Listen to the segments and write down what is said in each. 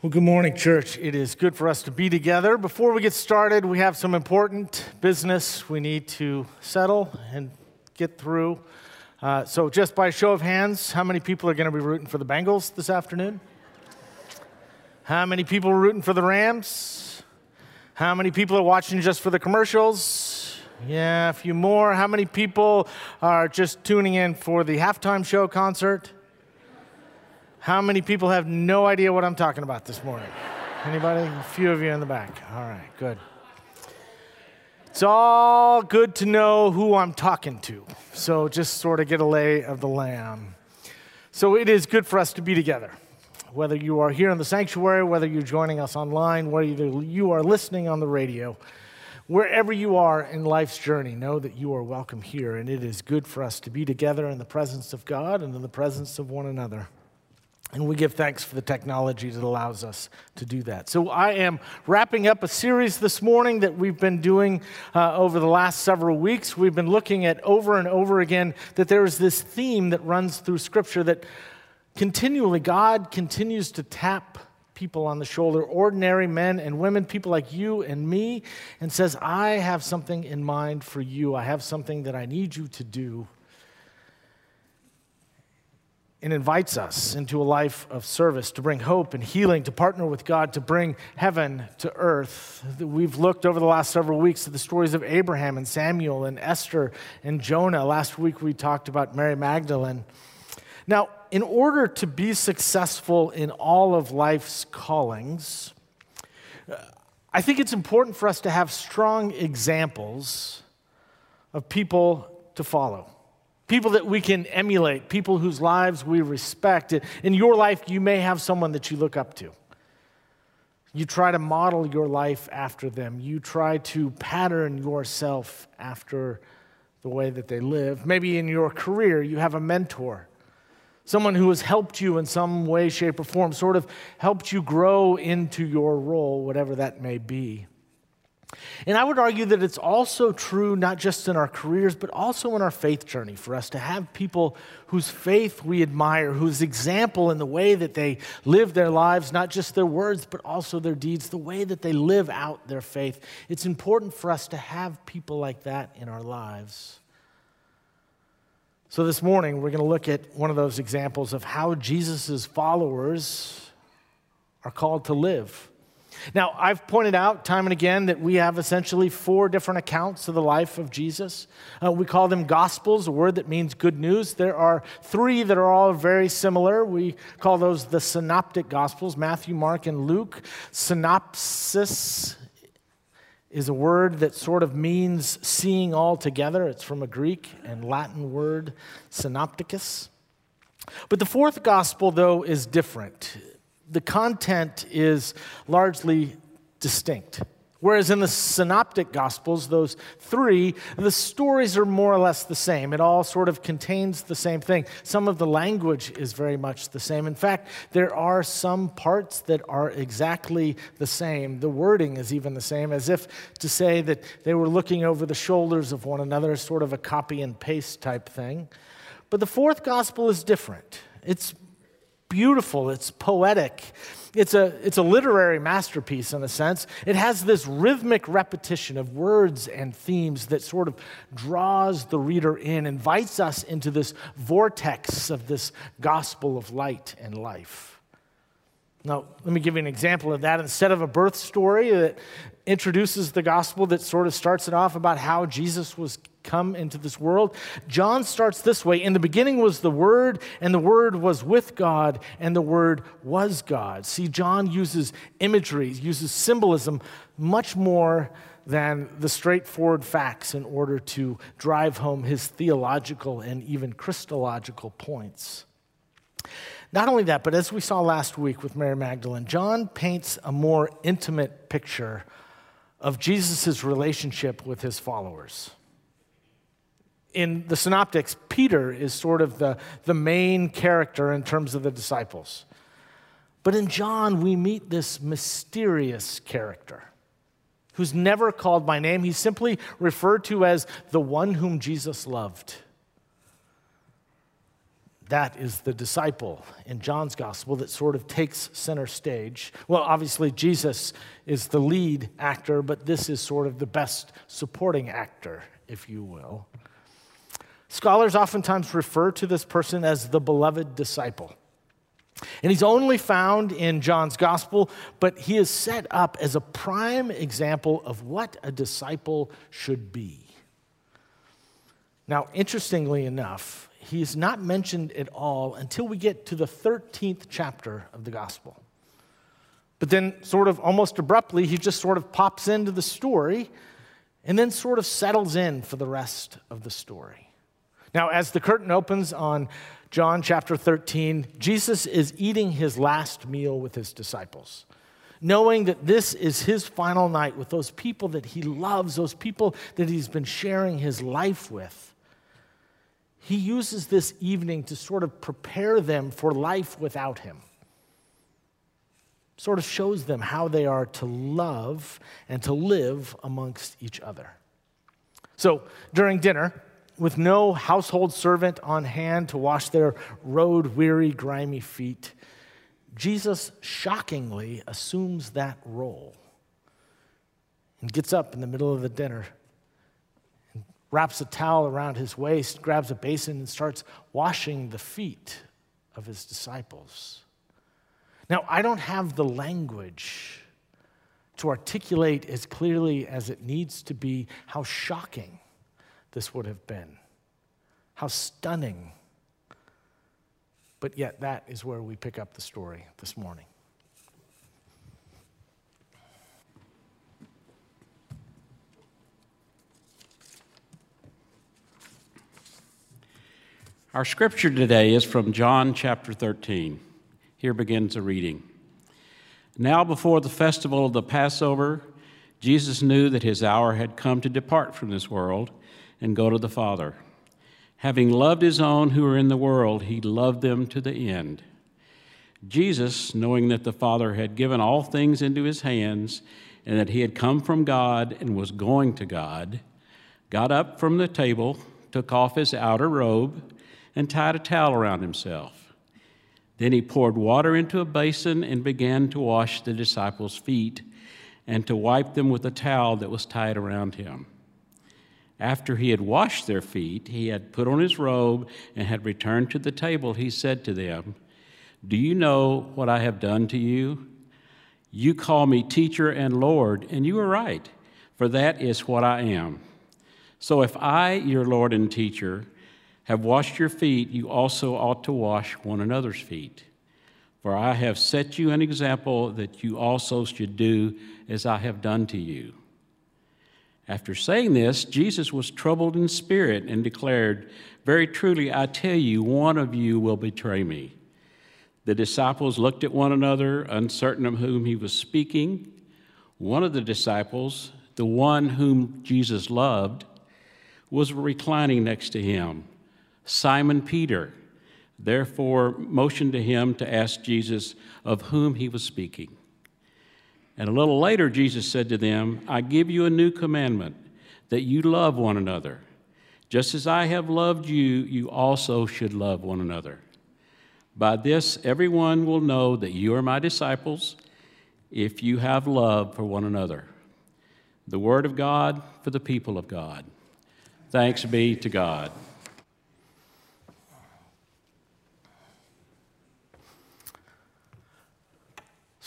Well, good morning, church. It is good for us to be together. Before we get started, we have some important business we need to settle and get through. Uh, so, just by show of hands, how many people are going to be rooting for the Bengals this afternoon? How many people are rooting for the Rams? How many people are watching just for the commercials? Yeah, a few more. How many people are just tuning in for the halftime show concert? How many people have no idea what I'm talking about this morning? Anybody? A few of you in the back. All right, good. It's all good to know who I'm talking to. So just sort of get a lay of the land. So it is good for us to be together. Whether you are here in the sanctuary, whether you're joining us online, whether you are listening on the radio, wherever you are in life's journey, know that you are welcome here. And it is good for us to be together in the presence of God and in the presence of one another. And we give thanks for the technology that allows us to do that. So, I am wrapping up a series this morning that we've been doing uh, over the last several weeks. We've been looking at over and over again that there is this theme that runs through Scripture that continually God continues to tap people on the shoulder, ordinary men and women, people like you and me, and says, I have something in mind for you. I have something that I need you to do and invites us into a life of service to bring hope and healing, to partner with God, to bring heaven to earth. We've looked over the last several weeks at the stories of Abraham and Samuel and Esther and Jonah. Last week we talked about Mary Magdalene. Now, in order to be successful in all of life's callings, I think it's important for us to have strong examples of people to follow people that we can emulate, people whose lives we respect. In your life, you may have someone that you look up to. You try to model your life after them. You try to pattern yourself after the way that they live. Maybe in your career, you have a mentor, someone who has helped you in some way, shape, or form, sort of helped you grow into your role, whatever that may be. And I would argue that it's also true not just in our careers, but also in our faith journey for us to have people whose faith we admire, whose example in the way that they live their lives, not just their words, but also their deeds, the way that they live out their faith. It's important for us to have people like that in our lives. So this morning, we're going to look at one of those examples of how Jesus' followers are called to live. Now, I've pointed out time and again that we have essentially four different accounts of the life of Jesus. Uh, we call them Gospels, a word that means good news. There are three that are all very similar. We call those the Synoptic Gospels Matthew, Mark, and Luke. Synopsis is a word that sort of means seeing all together. It's from a Greek and Latin word, synopticus. But the fourth gospel, though, is different the content is largely distinct. Whereas in the synoptic gospels, those three, the stories are more or less the same. It all sort of contains the same thing. Some of the language is very much the same. In fact, there are some parts that are exactly the same. The wording is even the same, as if to say that they were looking over the shoulders of one another, sort of a copy and paste type thing. But the fourth gospel is different. It's beautiful, it's poetic. It's a, it's a literary masterpiece in a sense. It has this rhythmic repetition of words and themes that sort of draws the reader in, invites us into this vortex of this gospel of light and life. Now, let me give you an example of that. Instead of a birth story that introduces the gospel that sort of starts it off about how Jesus was come into this world. John starts this way In the beginning was the Word, and the Word was with God, and the Word was God. See, John uses imagery, uses symbolism much more than the straightforward facts in order to drive home his theological and even Christological points. Not only that, but as we saw last week with Mary Magdalene, John paints a more intimate picture of Jesus' relationship with his followers in the synoptics, Peter is sort of the, the main character in terms of the disciples. But in John, we meet this mysterious character who's never called by name. He's simply referred to as the one whom Jesus loved. that is the disciple in John's gospel that sort of takes center stage. Well, obviously, Jesus is the lead actor, but this is sort of the best supporting actor, if you will. Scholars oftentimes refer to this person as the beloved disciple. And he's only found in John's gospel, but he is set up as a prime example of what a disciple should be. Now, interestingly enough, he is not mentioned at all until we get to the 13th chapter of the gospel. But then, sort of almost abruptly, he just sort of pops into the story and then sort of settles in for the rest of the story. Now, as the curtain opens on John chapter 13, Jesus is eating his last meal with his disciples, knowing that this is his final night with those people that he loves, those people that he's been sharing his life with. He uses this evening to sort of prepare them for life without him. Sort of shows them how they are to love and to live amongst each other. So during dinner, with no household servant on hand to wash their road weary, grimy feet, Jesus shockingly assumes that role and gets up in the middle of the dinner and wraps a towel around his waist, grabs a basin, and starts washing the feet of his disciples. Now, I don't have the language to articulate as clearly as it needs to be how shocking this would have been. How stunning. But yet, that is where we pick up the story this morning. Our scripture today is from John chapter 13. Here begins a reading. Now, before the festival of the Passover, Jesus knew that his hour had come to depart from this world and go to the Father. Having loved his own who were in the world, he loved them to the end. Jesus, knowing that the Father had given all things into his hands and that he had come from God and was going to God, got up from the table, took off his outer robe, and tied a towel around himself. Then he poured water into a basin and began to wash the disciples' feet and to wipe them with a towel that was tied around him. After he had washed their feet, he had put on his robe and had returned to the table, he said to them, Do you know what I have done to you? You call me teacher and Lord, and you are right, for that is what I am. So if I, your Lord and teacher, have washed your feet, you also ought to wash one another's feet. For I have set you an example that you also should do as I have done to you. After saying this, Jesus was troubled in spirit and declared, Very truly, I tell you, one of you will betray me. The disciples looked at one another, uncertain of whom he was speaking. One of the disciples, the one whom Jesus loved, was reclining next to him, Simon Peter. Therefore, motioned to him to ask Jesus of whom he was speaking. And a little later, Jesus said to them, I give you a new commandment that you love one another. Just as I have loved you, you also should love one another. By this, everyone will know that you are my disciples if you have love for one another. The Word of God for the people of God. Thanks be to God.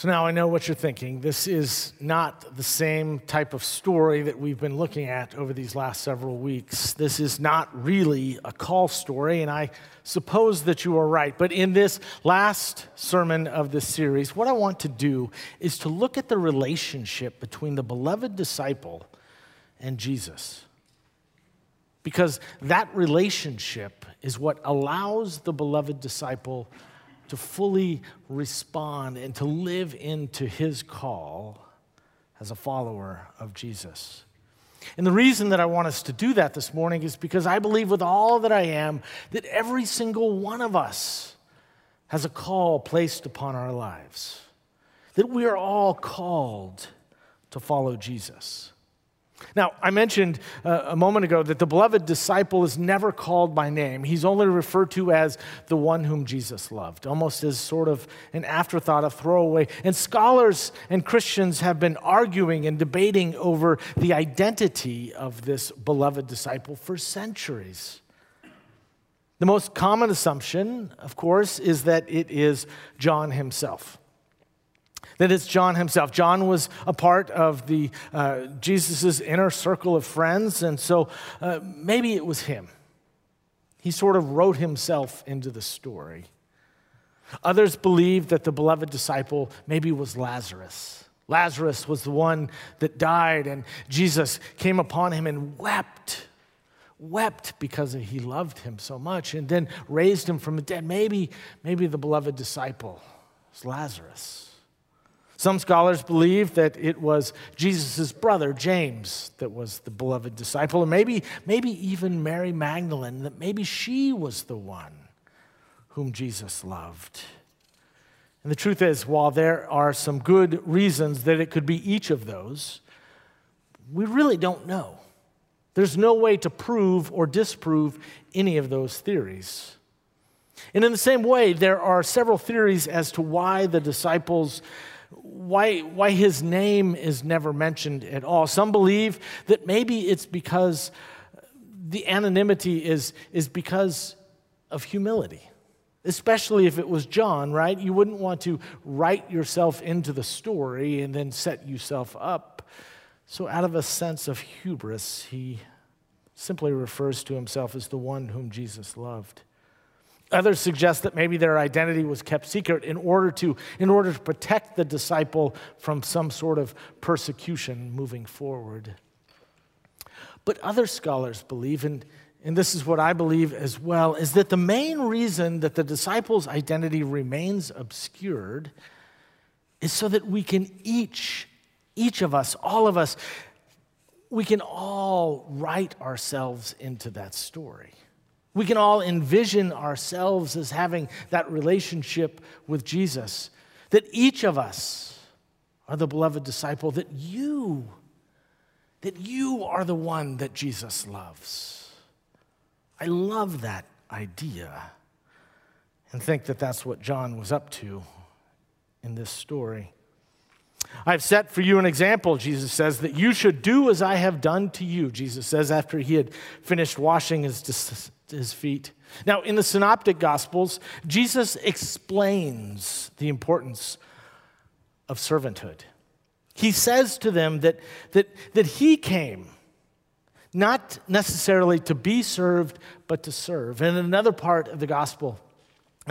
So now I know what you're thinking. This is not the same type of story that we've been looking at over these last several weeks. This is not really a call story, and I suppose that you are right. But in this last sermon of this series, what I want to do is to look at the relationship between the beloved disciple and Jesus. Because that relationship is what allows the beloved disciple to fully respond and to live into his call as a follower of Jesus. And the reason that I want us to do that this morning is because I believe with all that I am that every single one of us has a call placed upon our lives, that we are all called to follow Jesus. Now, I mentioned uh, a moment ago that the beloved disciple is never called by name. He's only referred to as the one whom Jesus loved, almost as sort of an afterthought, a throwaway. And scholars and Christians have been arguing and debating over the identity of this beloved disciple for centuries. The most common assumption, of course, is that it is John himself that it's John himself. John was a part of the uh, Jesus's inner circle of friends, and so uh, maybe it was him. He sort of wrote himself into the story. Others believe that the beloved disciple maybe was Lazarus. Lazarus was the one that died, and Jesus came upon him and wept, wept because he loved him so much, and then raised him from the dead. Maybe, maybe the beloved disciple was Lazarus. Some scholars believe that it was Jesus' brother, James, that was the beloved disciple, and maybe, maybe even Mary Magdalene, that maybe she was the one whom Jesus loved. And the truth is, while there are some good reasons that it could be each of those, we really don't know. There's no way to prove or disprove any of those theories. And in the same way, there are several theories as to why the disciples why, why his name is never mentioned at all. Some believe that maybe it's because the anonymity is, is because of humility, especially if it was John, right? You wouldn't want to write yourself into the story and then set yourself up. So, out of a sense of hubris, he simply refers to himself as the one whom Jesus loved. Others suggest that maybe their identity was kept secret in order to, in order to protect the disciple from some sort of persecution moving forward. But other scholars believe, and, and this is what I believe as well, is that the main reason that the disciple's identity remains obscured is so that we can each, each of us, all of us, we can all write ourselves into that story. We can all envision ourselves as having that relationship with Jesus, that each of us are the beloved disciple, that you, that you are the one that Jesus loves. I love that idea and think that that's what John was up to in this story. I've set for you an example, Jesus says, that you should do as I have done to you, Jesus says after he had finished washing his his feet. Now, in the Synoptic Gospels, Jesus explains the importance of servanthood. He says to them that, that, that he came not necessarily to be served, but to serve. And in another part of the gospel,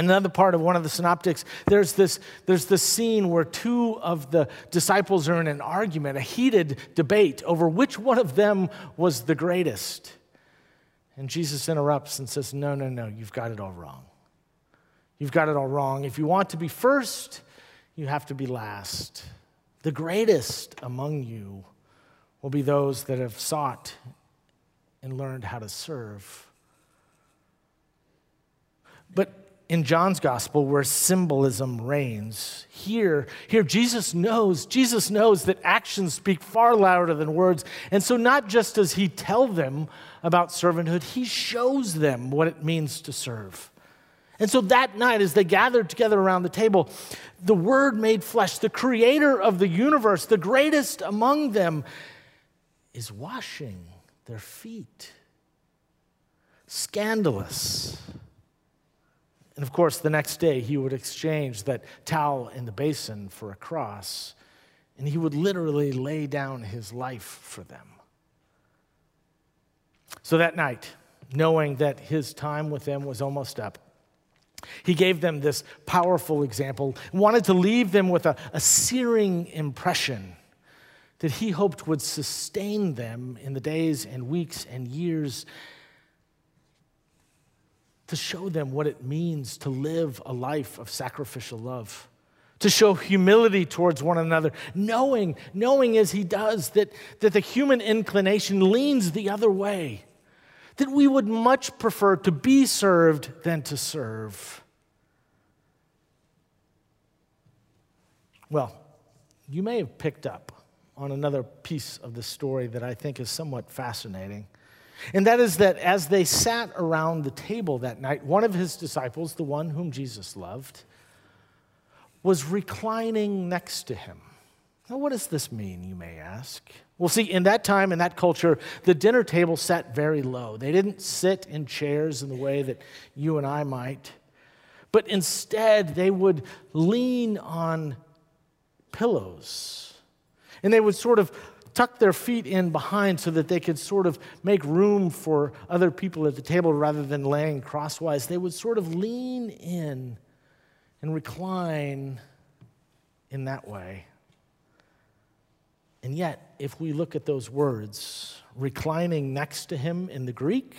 another part of one of the synoptics, there's this, there's this scene where two of the disciples are in an argument, a heated debate over which one of them was the greatest. And Jesus interrupts and says, No, no, no, you've got it all wrong. You've got it all wrong. If you want to be first, you have to be last. The greatest among you will be those that have sought and learned how to serve. But in John's gospel, where symbolism reigns, here, here Jesus knows, Jesus knows that actions speak far louder than words. And so not just does he tell them about servanthood, he shows them what it means to serve. And so that night, as they gathered together around the table, the Word made flesh, the creator of the universe, the greatest among them, is washing their feet. Scandalous. And of course, the next day, he would exchange that towel in the basin for a cross, and he would literally lay down his life for them. So that night, knowing that his time with them was almost up, he gave them this powerful example, wanted to leave them with a, a searing impression that he hoped would sustain them in the days and weeks and years to show them what it means to live a life of sacrificial love to show humility towards one another, knowing, knowing as he does that, that the human inclination leans the other way that we would much prefer to be served than to serve. Well, you may have picked up on another piece of the story that I think is somewhat fascinating. And that is that as they sat around the table that night, one of his disciples, the one whom Jesus loved, was reclining next to him. Now, what does this mean, you may ask? Well, see, in that time, in that culture, the dinner table sat very low. They didn't sit in chairs in the way that you and I might, but instead, they would lean on pillows. And they would sort of tuck their feet in behind so that they could sort of make room for other people at the table rather than laying crosswise. They would sort of lean in and recline in that way. And yet, if we look at those words, reclining next to him in the Greek,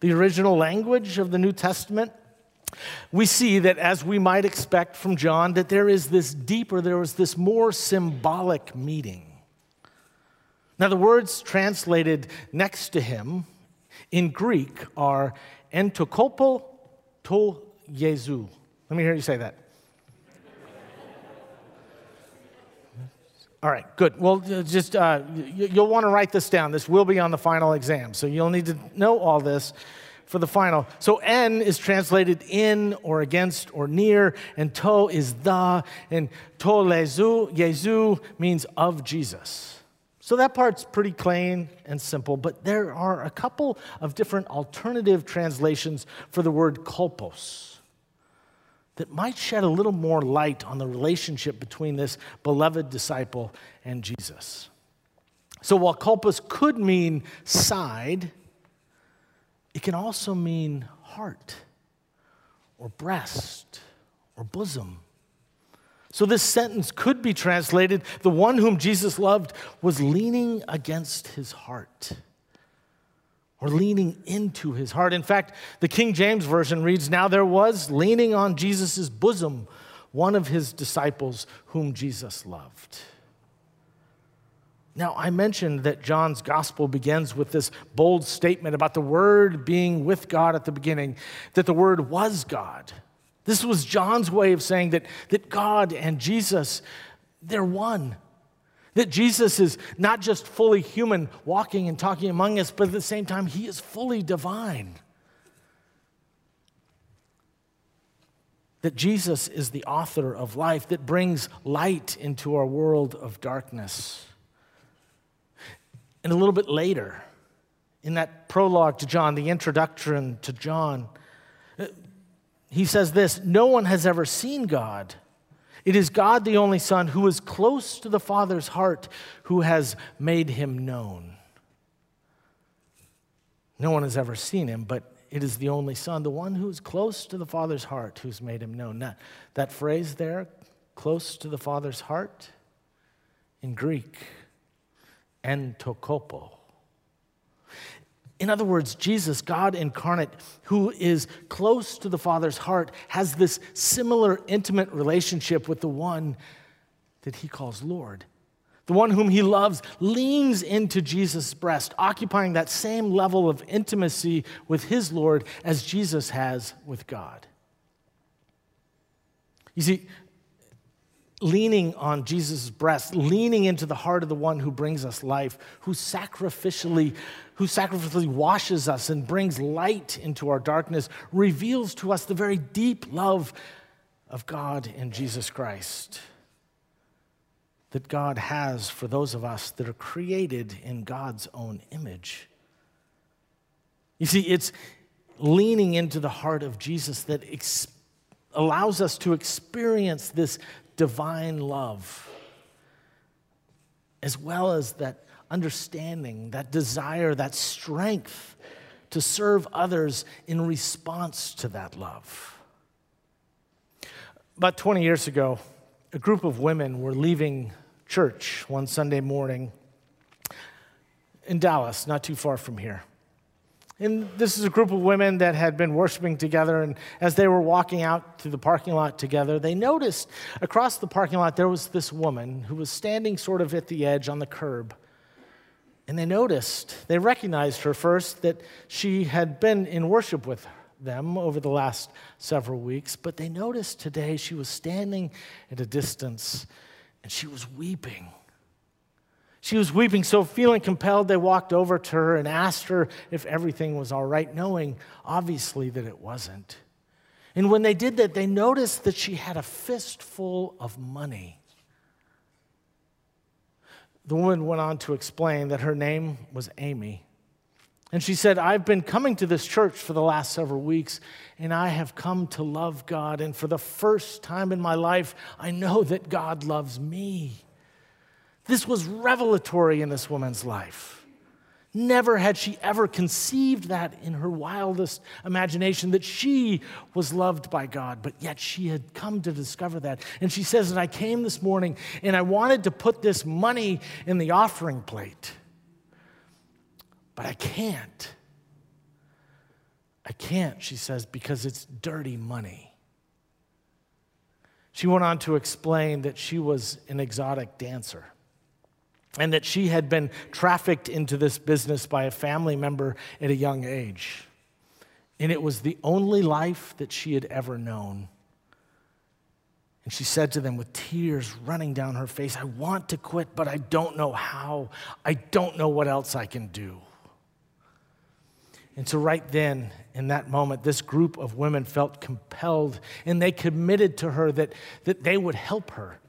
the original language of the New Testament, we see that as we might expect from John, that there is this deeper, there was this more symbolic meaning. Now, the words translated next to him in Greek are entokopo to Jesu. Let me hear you say that. All right, good. Well, just uh, you'll want to write this down. This will be on the final exam, so you'll need to know all this for the final. So en is translated in or against or near, and to is the, and to lezu, Jesu means of Jesus. So that part's pretty plain and simple, but there are a couple of different alternative translations for the word kolpos that might shed a little more light on the relationship between this beloved disciple and Jesus. So while kolpos could mean side, it can also mean heart or breast or bosom. So this sentence could be translated the one whom Jesus loved was leaning against his heart or leaning into his heart. In fact, the King James Version reads Now there was leaning on Jesus' bosom one of his disciples whom Jesus loved. Now, I mentioned that John's gospel begins with this bold statement about the Word being with God at the beginning, that the Word was God. This was John's way of saying that, that God and Jesus, they're one. That Jesus is not just fully human, walking and talking among us, but at the same time, he is fully divine. That Jesus is the author of life that brings light into our world of darkness. And a little bit later, in that prologue to John, the introduction to John, he says this No one has ever seen God it is God, the only Son, who is close to the Father's heart, who has made him known. No one has ever seen him, but it is the only Son, the one who is close to the Father's heart, who's made him known. That, that phrase there, close to the Father's heart, in Greek, entokopo. In other words, Jesus, God incarnate, who is close to the Father's heart, has this similar intimate relationship with the one that he calls Lord. The one whom he loves leans into Jesus' breast, occupying that same level of intimacy with his Lord as Jesus has with God. You see, leaning on Jesus' breast, leaning into the heart of the one who brings us life, who sacrificially, who sacrificially washes us and brings light into our darkness, reveals to us the very deep love of God in Jesus Christ that God has for those of us that are created in God's own image. You see, it's leaning into the heart of Jesus that allows us to experience this divine love, as well as that understanding, that desire, that strength to serve others in response to that love. About 20 years ago, a group of women were leaving church one Sunday morning in Dallas, not too far from here. And this is a group of women that had been worshiping together. And as they were walking out to the parking lot together, they noticed across the parking lot there was this woman who was standing sort of at the edge on the curb. And they noticed, they recognized her first that she had been in worship with them over the last several weeks. But they noticed today she was standing at a distance and she was weeping. She was weeping, so feeling compelled, they walked over to her and asked her if everything was all right, knowing obviously that it wasn't. And when they did that, they noticed that she had a fistful of money. The woman went on to explain that her name was Amy. And she said, I've been coming to this church for the last several weeks, and I have come to love God. And for the first time in my life, I know that God loves me. This was revelatory in this woman's life. Never had she ever conceived that in her wildest imagination that she was loved by God, but yet she had come to discover that. And she says that I came this morning and I wanted to put this money in the offering plate, but I can't. I can't, she says, because it's dirty money. She went on to explain that she was an exotic dancer and that she had been trafficked into this business by a family member at a young age. And it was the only life that she had ever known. And she said to them with tears running down her face, I want to quit, but I don't know how. I don't know what else I can do. And so, right then, in that moment, this group of women felt compelled and they committed to her that, that they would help her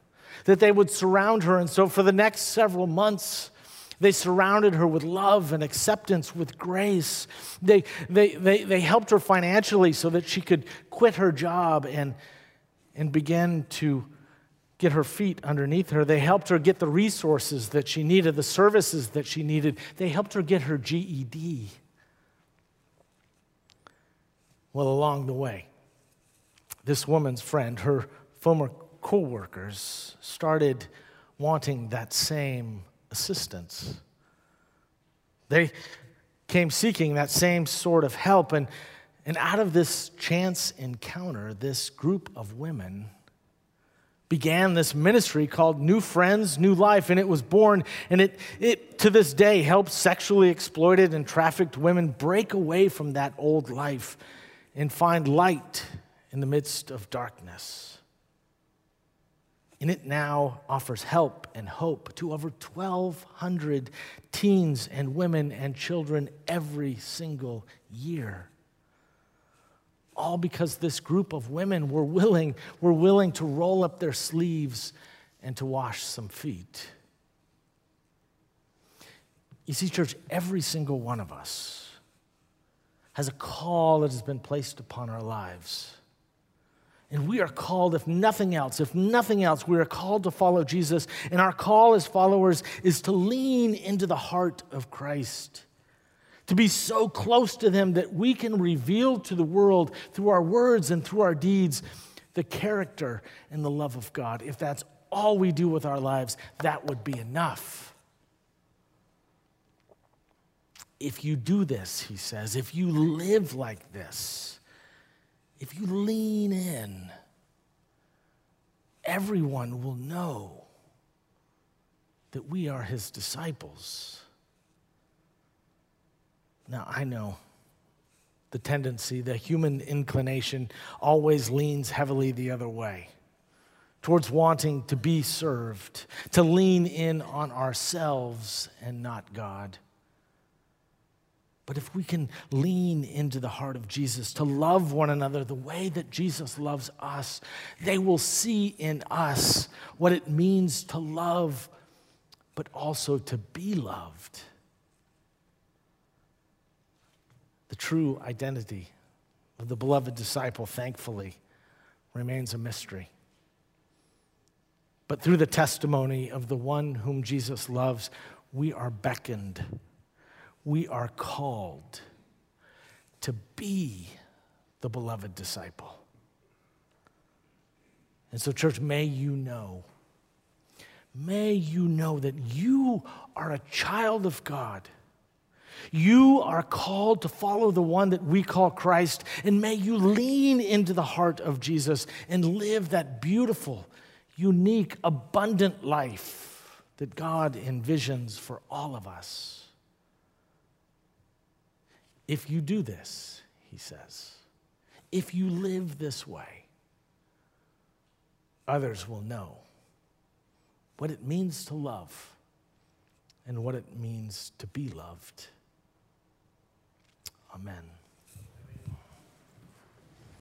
that they would surround her. And so, for the next several months, they surrounded her with love and acceptance, with grace. They, they, they, they helped her financially so that she could quit her job and, and begin to get her feet underneath her. They helped her get the resources that she needed, the services that she needed. They helped her get her GED. Well, along the way, this woman's friend, her former co-workers started wanting that same assistance. They came seeking that same sort of help. And, and out of this chance encounter, this group of women began this ministry called New Friends, New Life. And it was born, and it, it to this day helps sexually exploited and trafficked women break away from that old life and find light in the midst of darkness. And it now offers help and hope to over 1,200 teens and women and children every single year. All because this group of women were willing, were willing to roll up their sleeves and to wash some feet. You see, church, every single one of us has a call that has been placed upon our lives. And we are called, if nothing else, if nothing else, we are called to follow Jesus. And our call as followers is to lean into the heart of Christ, to be so close to Him that we can reveal to the world through our words and through our deeds the character and the love of God. If that's all we do with our lives, that would be enough. If you do this, he says, if you live like this, if you lean in, everyone will know that we are his disciples. Now, I know the tendency, the human inclination always leans heavily the other way towards wanting to be served, to lean in on ourselves and not God. But if we can lean into the heart of Jesus to love one another the way that Jesus loves us, they will see in us what it means to love, but also to be loved. The true identity of the beloved disciple, thankfully, remains a mystery. But through the testimony of the one whom Jesus loves, we are beckoned we are called to be the beloved disciple. And so, church, may you know, may you know that you are a child of God. You are called to follow the one that we call Christ, and may you lean into the heart of Jesus and live that beautiful, unique, abundant life that God envisions for all of us. If you do this, he says, if you live this way, others will know what it means to love and what it means to be loved. Amen.